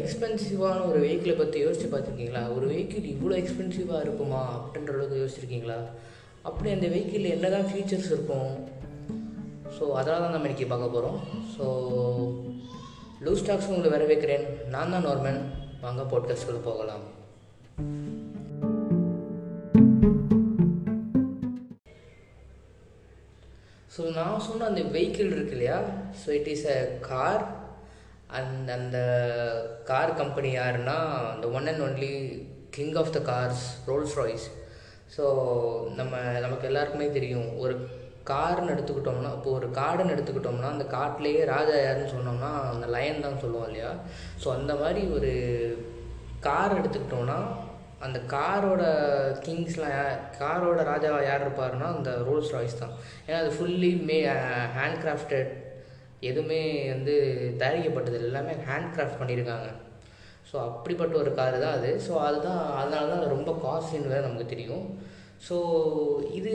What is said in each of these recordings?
எக்ஸ்பென்சிவான ஒரு வெஹிக்கிளை பற்றி யோசிச்சு பார்த்துருக்கீங்களா? ஒரு வெஹிக்கிள் இவ்வளோ எக்ஸ்பென்சிவாக இருக்குமா? அப்படின்ற அளவுக்கு யோசிச்சிருக்கீங்களா? அப்படி அந்த வெஹிக்கிளில் என்ன தான் ஃபீச்சர்ஸ் இருக்கும்? ஸோ அதெல்லாம் தான் நம்ம இன்றைக்கி பார்க்க போகிறோம் ஸோ லூ ஸ்டாக்ஸ் உங்களை வரவேற்கிறேன். நான் தான் நார்மன் வாங்க பாட்காஸ்ட்டுக்குள்ள போகலாம். ஸோ நான் சொன்ன அந்த வெஹிக்கிள் இருக்கு இல்லையா? So it is a car and அந்த கார் கம்பெனி யாருன்னா அந்த one and only king of the cars Rolls Royce so நம்ம நமக்கு எல்லாருக்குமே தெரியும் ஒரு கார்னு எடுத்துக்கிட்டோம்னா இப்போ ஒரு காடுன்னு எடுத்துக்கிட்டோம்னா அந்த காட்டிலேயே ராஜா யாருன்னு சொன்னோம்னா அந்த லயன் தான் சொல்லுவோம் இல்லையா? ஸோ அந்த மாதிரி ஒரு கார் எடுத்துக்கிட்டோம்னா அந்த காரோட கிங்ஸ்லாம் யா காரோட ராஜாவா யார் இருப்பாருன்னா அந்த ரோல்ஸ் ராய்ஸ் தான். ஏன்னா அது ஃபுல்லி மே ஹேண்ட் கிராஃப்டட் எதுவுமே வந்து தயாரிக்கப்பட்டது எல்லாமே ஹேண்ட் கிராஃப்ட் பண்ணியிருக்காங்க. ஸோ அப்படிப்பட்ட ஒரு காரு தான் அது. ஸோ அதுதான் அதனால தான் அது ரொம்ப காஸ்ட்லின்னு வேறு நமக்கு தெரியும். ஸோ இது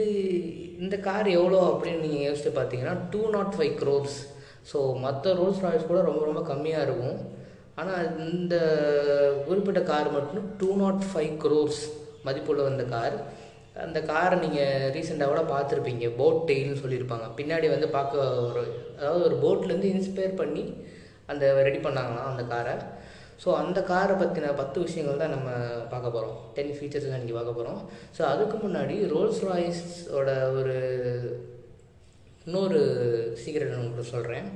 இந்த கார் எவ்வளோ அப்படின்னு நீங்கள் யோசிச்சு பார்த்தீங்கன்னா two not five crores so மற்ற ரோல்ஸ் ராய்ஸ் கூட ரொம்ப ரொம்ப கம்மியாக இருக்கும். ஆனால் இந்த குறிப்பிட்ட கார் மட்டும் டூ நாட் ஃபைவ் க்ரோர்ஸ் மதிப்புள்ள வந்த கார் அந்த காரை நீங்கள் ரீசெண்டாக கூட பார்த்துருப்பீங்க. போட் டெயில்னு சொல்லியிருப்பாங்க. பின்னாடி வந்து பார்க்க ஒரு அதாவது ஒரு போட்லேருந்து இன்ஸ்பயர் பண்ணி அந்த ரெடி பண்ணாங்களாம் அந்த காரை ஸோ அந்த காரை பற்றின பத்து விஷயங்கள் தான் நம்ம பார்க்க போகிறோம் டென் ஃபீச்சர்ஸ் தான் இன்றைக்கி பார்க்க போகிறோம் ஸோ அதுக்கு முன்னாடி ரோல்ஸ் ராய்ஸோட ஒரு இன்னொரு சீக்கிரம் நான் உங்களுக்கு சொல்கிறேன்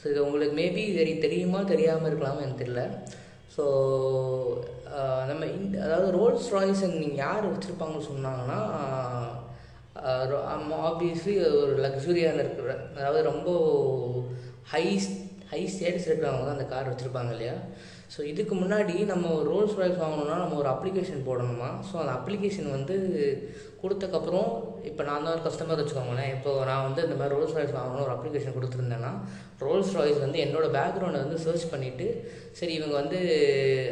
ஸோ இது உங்களுக்கு மேபி தெரி தெரியுமா தெரியாமல் இருக்கலாமா எனக்கு தெரியல. ஸோ uh, நம்ம இந்த அதாவது ரோல்ஸ் ராய்ஸ் நீங்கள் யார் வச்சுருப்பாங்கன்னு சொன்னாங்கன்னா uh, uh, ஆப்வியஸ்லி ஒரு லக்ஸுரியான இருக்கிற அதாவது ரொம்ப ஹை ஹை ஸ்டேட்டஸ் இருக்கிறவங்க தான் அந்த கார் வச்சுருப்பாங்க இல்லையா? ஸோ இதுக்கு முன்னாடி நம்ம ஒரு ரோல்ஸ் ராய்ஸ் வாங்கணும்னா நம்ம ஒரு அப்ளிகேஷன் போடணுமா? ஸோ அந்த அப்ளிகேஷன் வந்து கொடுத்தக்கப்புறம் இப்போ நான் தான் ஒரு கஸ்டமர் வச்சுக்கோங்களேன். இப்போ நான் வந்து இந்த மாதிரி ரோல்ஸ் ராய்ஸ் வாங்கணும் ஒரு அப்ளிகேஷன் கொடுத்துருந்தேன்னா ரோல்ஸ் ராய்ஸ் வந்து என்னோடய பேக்ரவுண்டை வந்து சர்ச் பண்ணிவிட்டு சரி இவங்க வந்து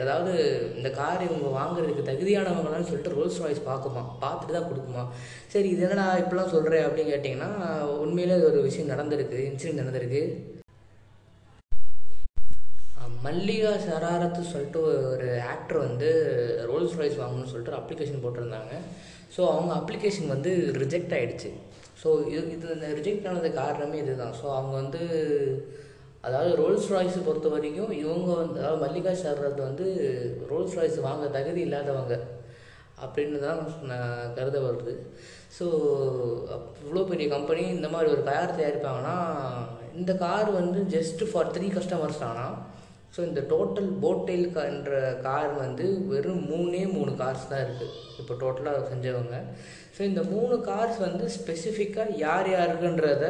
அதாவது இந்த கார் இவங்க வாங்குறதுக்கு தகுதியானவங்களான்னு சொல்லிட்டு ரோல்ஸ் ராய்ஸ் பார்க்குமா? பார்த்துட்டு தான் கொடுக்குமா? சரி இது நான் இப்படிலாம் சொல்கிறேன் அப்படின்னு கேட்டிங்கன்னா உண்மையிலே ஒரு விஷயம் நடந்திருக்கு இன்சிடென்ட் நடந்திருக்கு. மல்லிகா சராரத்து சொல்லிட்டு ஒரு ஆக்டர் வந்து ரோல்ஸ் ரைஸ் வாங்கணும்னு சொல்லிட்டு ஒரு அப்ளிகேஷன் போட்டிருந்தாங்க. ஸோ அவங்க அப்ளிகேஷன் வந்து ரிஜெக்ட் ஆகிடுச்சு ஸோ இது இது இந்த ரிஜெக்ட் ஆனது காரணமே இதுதான். ஸோ அவங்க வந்து அதாவது ரோல்ஸ் ராய்ஸை பொறுத்த வரைக்கும் இவங்க வந்து அதாவது மல்லிகா ஷராரத் வந்து ரோல்ஸ் ராய்ஸ் வாங்க தகுதி இல்லாதவங்க அப்படின்னு தான் நான் கருத வருது. ஸோ இவ்வளோ பெரிய கம்பெனி இந்த மாதிரி ஒரு கார் தயாரிப்பாங்கன்னா இந்த கார் வந்து ஜஸ்ட் ஃபார் த்ரீ கஸ்டமர்ஸ் ஆனால் ஸோ இந்த டோட்டல் போட்டெயில் என்ற கார் வந்து வெறும் மூணே மூணு கார்ஸ் தான் இருக்குது இப்போ டோட்டலாக செஞ்சவங்க. ஸோ இந்த மூணு கார்ஸ் வந்து ஸ்பெசிஃபிக்காக யார் யாருக்குன்றத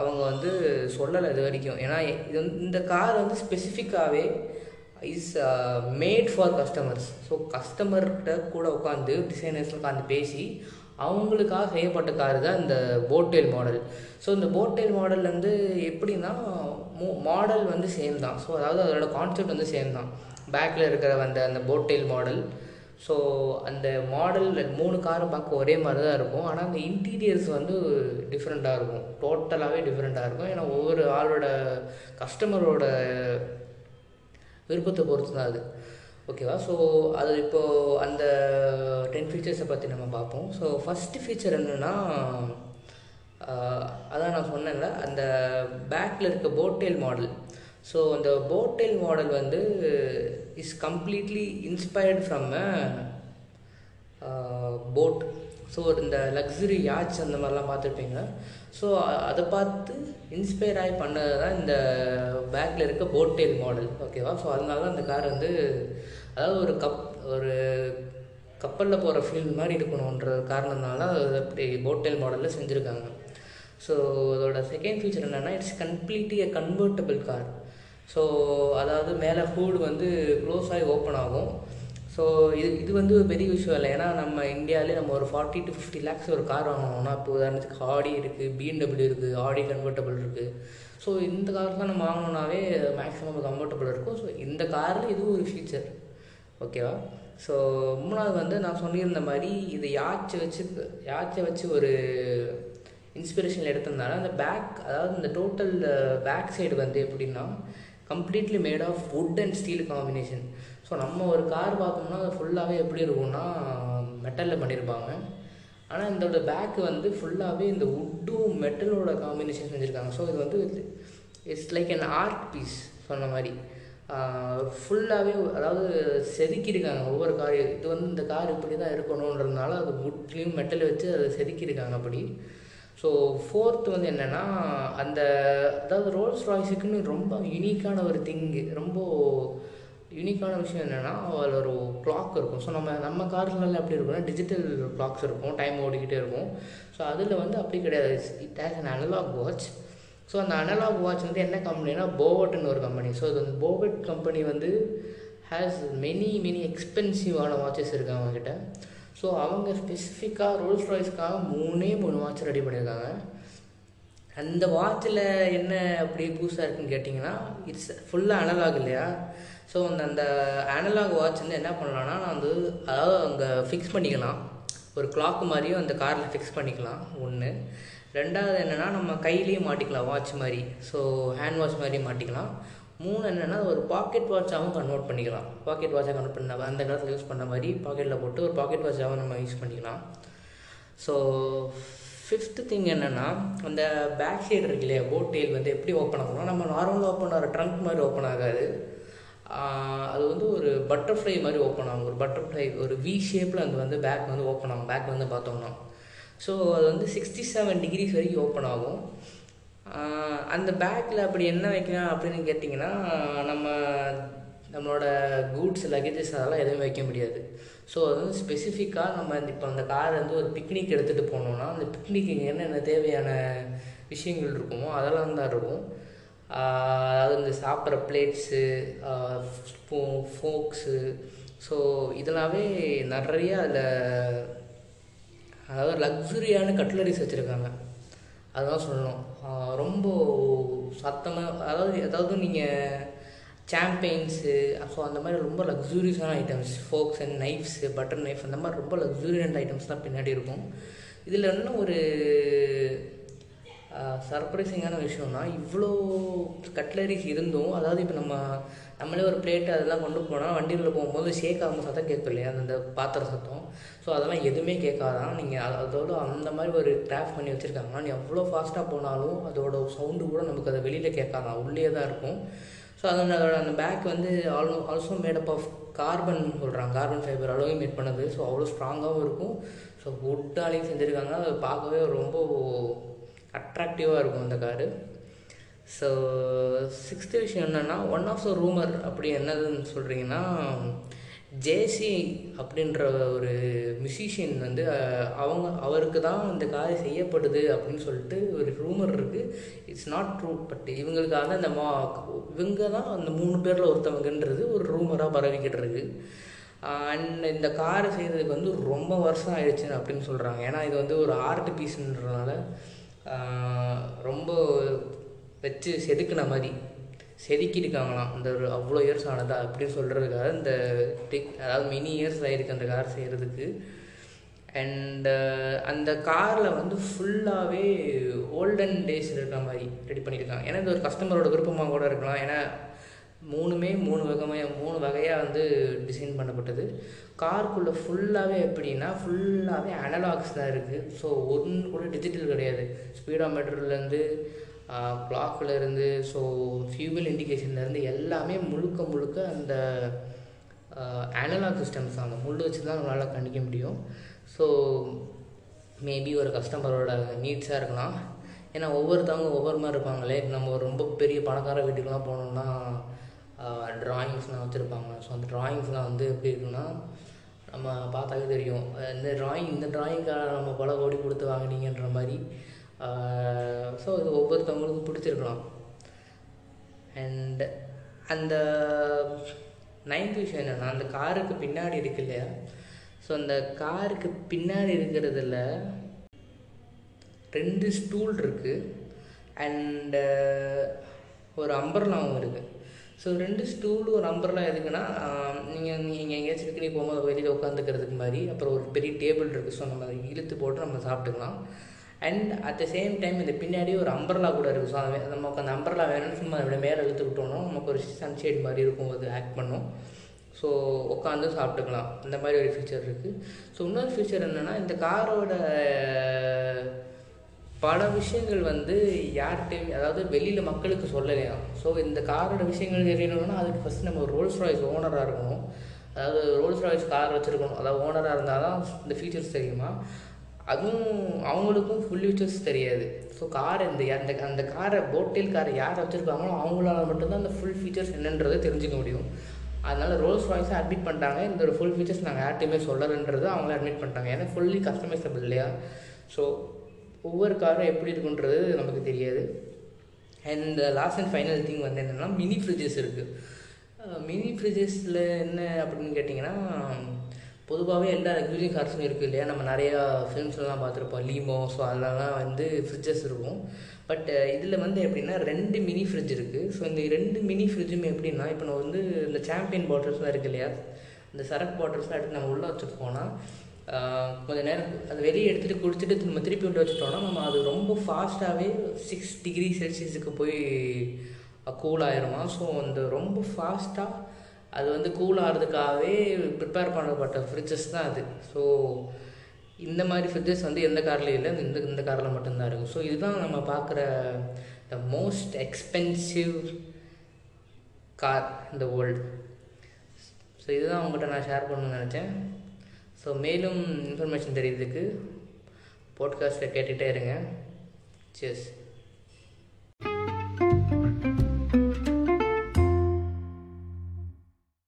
அவங்க வந்து சொல்லலை இது வரைக்கும். ஏன்னா இது இந்த கார் வந்து ஸ்பெசிஃபிக்காகவே is made for customers so கஸ்டமர்கிட்ட கூட உட்காந்து டிசைனர்ஸ் உட்காந்து பேசி அவங்களுக்காக செய்யப்பட்ட கார் தான் இந்த போட்டெயில் மாடல் ஸோ இந்த போட்டெயில் மாடல் வந்து எப்படின்னா மோ மாடல் வந்து சேம் தான். ஸோ அதாவது அதோட கான்செப்ட் வந்து சேம் தான். பேக்கில் இருக்கிற அந்த அந்த போட்டெயில் மாடல் ஸோ அந்த மாடல் மூணு காரும் பார்க்க ஒரே மாதிரி தான் இருக்கும். ஆனால் அந்த இன்டீரியர்ஸ் வந்து டிஃப்ரெண்ட்டாக இருக்கும். டோட்டலாகவே டிஃப்ரெண்ட்டாக இருக்கும். ஏன்னா ஒவ்வொரு ஆளோட கஸ்டமரோட விருப்பத்தை பொறுத்து தான் அது ஓகேவா ஸோ அது இப்போது அந்த டென் ஃபீச்சர்ஸை பற்றி நம்ம பார்ப்போம். ஸோ ஃபஸ்ட்டு ஃபீச்சர் என்னென்னா அதான் நான் சொன்னேன்ல அந்த பேக்கில் இருக்க போட்டெயில் மாடல் ஸோ அந்த போட்டெயில் மாடல் வந்து is completely inspired from a boat so இந்த லக்ஸுரி யாட்ச் அந்த மாதிரிலாம் பார்த்துருப்பீங்க. ஸோ அதை பார்த்து இன்ஸ்பயர் ஆகி பண்ணது தான் இந்த பேக்கில் இருக்க போட்டெயில் மாடல் ஓகேவா ஸோ அதனால தான் அந்த கார் வந்து அதாவது ஒரு கப் ஒரு கப்பலில் போகிற ஃபீல் மாதிரி இருக்கணுன்ற காரணத்தினால அது அப்படி போட்டெயில் மாடலில் செஞ்சுருக்காங்க. ஸோ அதோட செகண்ட் ஃபீச்சர் என்னென்னா it's completely a convertible car so அதாவது மேலே ஹூட் வந்து க்ளோஸ் ஆகி ஓப்பன் ஆகும். ஸோ இது இது வந்து ஒரு பெரிய விஷயம் இல்லை. ஏன்னா நம்ம இந்தியாவிலே நம்ம ஒரு ஃபார்ட்டி டு ஃபிஃப்டி லேக்ஸ் ஒரு கார் வாங்கினோம்னா இப்போ உதாரணத்துக்கு ஆடி இருக்குது பிஎன்டபிள்யூ இருக்குது ஆடி கன்வெர்ட்டபிள் இருக்குது ஸோ இந்த கார்லாம் நம்ம வாங்கினோம்னாவே மேக்ஸிமம் கம்ஃபர்டபுள் இருக்கும். ஸோ இந்த காரில் இதுவும் ஒரு ஃபீச்சர் ஓகேவா ஸோ மூணாவது வந்து நான் சொல்லியிருந்த மாதிரி இது யாச்சை வச்சு யாச்சை வச்சு ஒரு இன்ஸ்பிரேஷன் எடுத்ததுனால அந்த பேக் அதாவது இந்த டோட்டல் பேக் சைடு வந்து எப்படின்னா completely made of wood and steel combination so நம்ம ஒரு கார் பார்த்தோம்னா அது ஃபுல்லாகவே எப்படி இருக்கும்னா மெட்டலில் பண்ணியிருப்பாங்க ஆனால் இதோட பேக் வந்து ஃபுல்லாகவே இந்த வுட்டும் மெட்டலோட காம்பினேஷன் செஞ்சுருக்காங்க. ஸோ இது வந்து it's like an art piece சொன்ன மாதிரி. ஃபுல்லாகவே அதாவது செதுக்கியிருக்காங்க ஒவ்வொரு கார் இது வந்து இந்த கார் இப்படி தான் இருக்கணுன்றதுனால அது வுட்லேயும் மெட்டல் வச்சு அதை செதுக்கியிருக்காங்க அப்படி. ஸோ ஃபோர்த்து வந்து என்னென்னா அந்த அதாவது ரோல்ஸ் ராய்ஸுக்குன்னு ரொம்ப யூனிக்கான ஒரு திங்கு ரொம்ப யூனிக்கான விஷயம் என்னென்னா அதில் ஒரு கிளாக் இருக்கும். ஸோ நம்ம நம்ம கார்ஸ்லாம் எப்படி இருக்கும்னா டிஜிட்டல் கிளாக்ஸ் இருக்கும். டைம் ஓடிக்கிட்டே இருக்கும். ஸோ அதில் வந்து அப்படி கிடையாது. It has an analogue watch so அந்த அனலாக் வாட்ச் வந்து என்ன கம்பெனினா போவட்னு ஒரு கம்பெனி ஸோ இது வந்து போவட் கம்பெனி வந்து ஹேஸ் மெனி மெனி எக்ஸ்பென்சிவான வாட்சஸ் இருக்குது அவங்கக்கிட்ட ஸோ அவங்க ஸ்பெசிஃபிக்காக ரோல்ஸ் ராய்ஸ்க்காக மூணே மூணு வாட்ச் ரெடி பண்ணியிருக்காங்க. அந்த வாட்சில் என்ன அப்படி புதுசாக இருக்குன்னு கேட்டிங்கன்னா இட்ஸ் ஃபுல்லாக அனலாக் இல்லையா? ஸோ அந்த அந்த அனலாக் வாட்ச் வந்து என்ன பண்ணலான்னா நான் வந்து அதாவது அங்கே ஃபிக்ஸ் பண்ணிக்கலாம். ஒரு கிளாக் மாதிரியும் அந்த காரில் ஃபிக்ஸ் பண்ணிக்கலாம். ஒன்று ரெண்டாவது என்னென்னா நம்ம கையிலேயே மாட்டிக்கலாம் வாட்ச் மாதிரி. ஸோ ஹேண்ட் வாட்ச் மாதிரி மாட்டிக்கலாம். மூணு என்னென்னா ஒரு பாக்கெட் வாட்சாகவும் கன்வெர்ட் பண்ணிக்கலாம். பாக்கெட் வாட்சாக கன்வெர்ட் பண்ண அந்த காலத்தில் யூஸ் பண்ண மாதிரி பாக்கெட்டில் போட்டு ஒரு பாக்கெட் வாட்சாகவும் நம்ம யூஸ் பண்ணிக்கலாம். ஸோ ஃபிஃப்த்து திங் என்னென்னா அந்த பேக் சைடு இருக்கு இல்லையா போட் டெயில் வந்து எப்படி ஓப்பன் ஆகணும் நம்ம நார்மலாக ஓப்பன் ஆகிற ட்ரங்க் மாதிரி ஓப்பன் ஆகாது. அது வந்து ஒரு பட்டர்ஃப்ளை மாதிரி ஓப்பன் ஆகும். ஒரு பட்டர்ஃப்ளை ஒரு வி ஷேப்பில் அது வந்து பேக் வந்து ஓப்பன் ஆகும். பேக் வந்து பார்த்தோம்னா. ஸோ அது வந்து சிக்ஸ்டி செவன் டிகிரிஸ் வரைக்கும் ஓப்பன் ஆகும். அந்த பேக்கில் அப்படி என்ன வைக்கலாம் அப்படின்னு கேட்டிங்கன்னா நம்ம நம்மளோட கூட்ஸ் லக்கேஜஸ் அதெல்லாம் எதுவும் வைக்க முடியாது. ஸோ அது வந்து ஸ்பெசிஃபிக்காக நம்ம இப்போ அந்த கார் வந்து ஒரு பிக்னிக் எடுத்துகிட்டு போனோம்னா அந்த பிக்னிக்கு என்னென்ன தேவையான விஷயங்கள் இருக்குமோ அதெல்லாம் தான் இருக்கும். அதாவது இந்த சாப்பிட்ற பிளேட்ஸு ஸ்பூ ஃபோக்ஸு ஸோ இதெல்லாமே நிறைய அதில் அதாவது லக்ஸுரியான கட்லரிஸ் வச்சுருக்காங்க. அதுதான் சொல்லணும். ரொம்ப சத்தமாக அதாவது அதாவது நீங்கள் சாம்பியன்ஸு ஸோ அந்த மாதிரி ரொம்ப லக்ஸூரியஸான items forks and knives butter knife அந்த மாதிரி ரொம்ப லக்ஸூரியன்ட் ஐட்டம்ஸ் தான் பின்னாடி இருக்கும். இதில் என்ன ஒரு சர்ப்ரைசிங்கான விஷயம்னா இவ்வளோ கட்லரிஸ் இருந்தும் அதாவது இப்போ நம்ம நம்மளே ஒரு பிளேட்டு அதெல்லாம் கொண்டு போனால் வண்டியில் போகும்போது ஷேக் ஆகும் சத்தம் கேட்கும் இல்லையா? அந்த பாத்திர சத்தம். ஸோ அதெல்லாம் எதுவுமே கேட்காதான். நீங்கள் அதோட அந்த மாதிரி ஒரு கிராஃப்ட் பண்ணி வச்சுருக்காங்கன்னா நீ எவ்வளோ ஃபாஸ்ட்டாக போனாலும் அதோட சவுண்டு கூட நமக்கு அதை வெளியில் கேட்காதான் உள்ளே தான் இருக்கும். ஸோ அதோட அதோட அந்த பேக் வந்து ஆல்மோ also made up of carbon சொல்கிறாங்க கார்பன் ஃபைபர் அளவையும் மேட் பண்ணது. ஸோ அவ்வளோ ஸ்ட்ராங்காகவும் இருக்கும். ஸோ வுட்டாலையும் செஞ்சுருக்காங்க. அது பார்க்கவே ரொம்ப அட்ராக்டிவாக இருக்கும் அந்த காரு ஸோ சிக்ஸ்த்து விஷயம் என்னென்னா ஒன் ஆஃப் த ரூமர் அப்படி என்னதுன்னு சொல்கிறீங்கன்னா ஜேசி அப்படின்ற ஒரு மியூசிஷியன் வந்து அவங்க அவருக்கு தான் இந்த கார் செய்யப்படுது அப்படின்னு சொல்லிட்டு ஒரு ரூமர் இருக்குது இட்ஸ் நாட் ட்ரூ பட் இவங்களுக்காக தான் இந்த மா இவங்க தான் அந்த மூணு பேரில் ஒருத்தவங்கன்றது ஒரு ரூமராக பரவிக்கிட்டு இருக்கு. அண்ட் இந்த காரை செய்கிறதுக்கு வந்து ரொம்ப வருஷம் ஆயிடுச்சு அப்படின்னு சொல்கிறாங்க ஏன்னா இது வந்து ஒரு ஆர்ட் பீஸ்ன்றதுனால ரொம்ப வச்சு செதுக்குன மாதிரி. செதுக்கியிருக்காங்களாம். அந்த ஒரு அவ்வளோ இயர்ஸ் ஆனதா அப்படின்னு சொல்கிறதுக்காக இந்த டிக் அதாவது மினி இயர்ஸ் ஆகிருக்கு அந்த கார் செய்கிறதுக்கு அண்டு அந்த காரில் வந்து ஃபுல்லாகவே ஓல்டன் டேஸ் இருக்கிற மாதிரி ரெடி பண்ணியிருக்காங்க. ஏன்னா இது ஒரு கஸ்டமரோட விருப்பமாக கூட இருக்கலாம். ஏன்னா மூணுமே மூணு வகையாக மூணு வகையாக வந்து டிசைன் பண்ணப்பட்டது. கார்க்குள்ளே ஃபுல்லாகவே எப்படின்னா ஃபுல்லாகவே அனலாக்ஸ் தான் இருக்குது ஸோ ஒன்று கூட டிஜிட்டல் கிடையாது. ஸ்பீடோமீட்டர்லேருந்து இருந்து ஸோ ஃபியூவல் இண்டிகேஷன்லேருந்து எல்லாமே முழுக்க முழுக்க அந்த அனலாக் சிஸ்டம்ஸ் அந்த முள் வச்சு தான் நம்மளால் கண்டிக்க முடியும். ஸோ மேபி ஒரு கஸ்டமரோட நீட்ஸாக இருக்கலாம். ஏன்னா ஒவ்வொருத்தவங்க ஒவ்வொரு மாதிரி இருப்பாங்களே. நம்ம ஒரு ரொம்ப பெரிய பணக்கார வீட்டுக்கெலாம் போனோம்னா ட்ராயிங்ஸ்லாம் வச்சுருப்பாங்க. ஸோ அந்த ட்ராயிங்ஸ்லாம் வந்து எப்படி இருக்குன்னா நம்ம பார்த்தாலே தெரியும். இந்த ட்ராயிங் இந்த ட்ராயிங்காக நம்ம பல கோடி கொடுத்து வாங்குனீங்கன்ற மாதிரி ஸோ இது ஒவ்வொருத்தவங்களுக்கும் பிடிச்சிருக்கலாம். அண்ட் அந்த நைன்த் விஷயம் என்னென்னா அந்த காருக்கு பின்னாடி இருக்கு இல்லையா? ஸோ அந்த காருக்கு பின்னாடி இருக்கிறதுல ரெண்டு ஸ்டூல் இருக்குது அண்டு ஒரு அம்பர்லாவும் இருக்குது ஸோ ரெண்டு ஸ்டூலும் ஒரு அம்பர்லாம் எதுக்குன்னா நீங்கள் நீங்கள் எங்கேயாச்சும் பிக்னிக் போகும்போது வெளியில் உட்காந்துக்கிறதுக்கு மாதிரி அப்புறம் ஒரு பெரிய டேபிள் இருக்குது ஸோ நம்ம அதை இழுத்து போட்டு நம்ம சாப்பிட்டுக்கலாம். And at the same time இந்த பின்னாடி ஒரு அம்பர்லா கூட இருக்கும். ஸோ அது நமக்கு அந்த அம்பர்லா வேணும்னு சும்மா அதோட மேலே இழுத்துக்கிட்டோம்னா நமக்கு ஒரு சன்ஷேட் மாதிரி இருக்கும். அது ஆக்ட் பண்ணும். ஸோ உட்காந்து சாப்பிட்டுக்கலாம். இந்த மாதிரி ஒரு ஃபீச்சர் இருக்குது ஸோ இன்னொரு ஃபீச்சர் என்னென்னா இந்த காரோட பல விஷயங்கள் வந்து யார்கிட்டையும் அதாவது வெளியில் மக்களுக்கு சொல்லலையாம் ஸோ இந்த காரோட விஷயங்கள் தெரியணும்னா அதுக்கு ஃபஸ்ட் நம்ம ரோல்ஸ் ராய்ஸ் ஓனராக இருக்கணும். அதாவது ரோல்ஸ் ராய்ஸ் கார் வச்சுருக்கணும். அதாவது ஓனராக இருந்தால் தான் இந்த ஃபீச்சர்ஸ் தெரியுமா? அதுவும் அவங்களுக்கும் ஃபுல் ஃபீச்சர்ஸ் தெரியாது. ஸோ கார் இந்த அந்த அந்த காரை போட்டில் காரை யார் வச்சுருக்காங்களோ அவங்களால மட்டும்தான் அந்த ஃபுல் ஃபீச்சர்ஸ் என்னன்றதை தெரிஞ்சுக்க முடியும். அதனால் ரோல்ஸ் ராய்ஸை அட்மிட் பண்ணிட்டாங்க. இந்த ஃபுல் ஃபீச்சர்ஸ் நாங்கள் யார்ட்டையுமே சொல்லலைன்றது அவங்களே அட்மிட் பண்ணிட்டாங்க. ஏன்னா ஃபுல்லி கஸ்டமைசபிள் இல்லையா? ஸோ ஒவ்வொரு காரும் எப்படி இருக்குன்றது நமக்கு தெரியாது. And last and final thing வந்து என்னென்னா மினி ஃப்ரிட்ஜஸ் இருக்குது மினி ஃப்ரிட்ஜஸில் என்ன அப்படின்னு கேட்டிங்கன்னா பொதுவாகவே எல்லா லக்ஸுரி கார்ஸும் இருக்குது இல்லையா? நம்ம நிறையா ஃபிலிம்ஸ்லாம் பார்த்துருப்போம். லீமோ ஸோ அதெல்லாம் வந்து ஃப்ரிட்ஜஸ் இருக்கும். பட் இதில் வந்து எப்படின்னா ரெண்டு மினி ஃப்ரிட்ஜ் இருக்குது ஸோ இந்த ரெண்டு மினி ஃப்ரிட்ஜுமே எப்படின்னா இப்போ நம்ம வந்து இந்த சாம்பியன் பாட்டில்ஸ்லாம் இருக்குது இல்லையா? இந்த சரக்கு பாட்டில்ஸ்லாம் எடுத்து நம்ம உள்ளே வச்சுட்டு போனால் கொஞ்சம் நேரம் அதை வெளியே எடுத்துகிட்டு குடிச்சிட்டு நம்ம திருப்பி விட்டு வச்சுட்டோம்னா நம்ம அது ரொம்ப ஃபாஸ்ட்டாகவே சிக்ஸ் டிகிரி செல்சியஸுக்கு போய் கூல் ஆயிருமா? ஸோ அந்த ரொம்ப ஃபாஸ்ட்டாக அது வந்து கூல் ஆகிறதுக்காகவே ப்ரிப்பேர் பண்ணப்பட்ட ஃப்ரிட்ஜஸ் தான் அது. ஸோ இந்த மாதிரி ஃப்ரிட்ஜஸ் வந்து எந்த கார்லேயும் இல்லை இந்த இந்த காரில் மட்டும்தான் இருக்கும். ஸோ இதுதான் நம்ம பார்க்குற த மோஸ்ட் எக்ஸ்பென்சிவ் கார் இந்த வேர்ல்டு ஸோ இதுதான் உங்கள்கிட்ட நான் ஷேர் பண்ணணும்னு நினச்சேன். ஸோ மேலும் இன்ஃபர்மேஷன் தெரியுதுக்கு போட்காஸ்ட்டை கேட்டுகிட்டே இருங்க. சேஸ்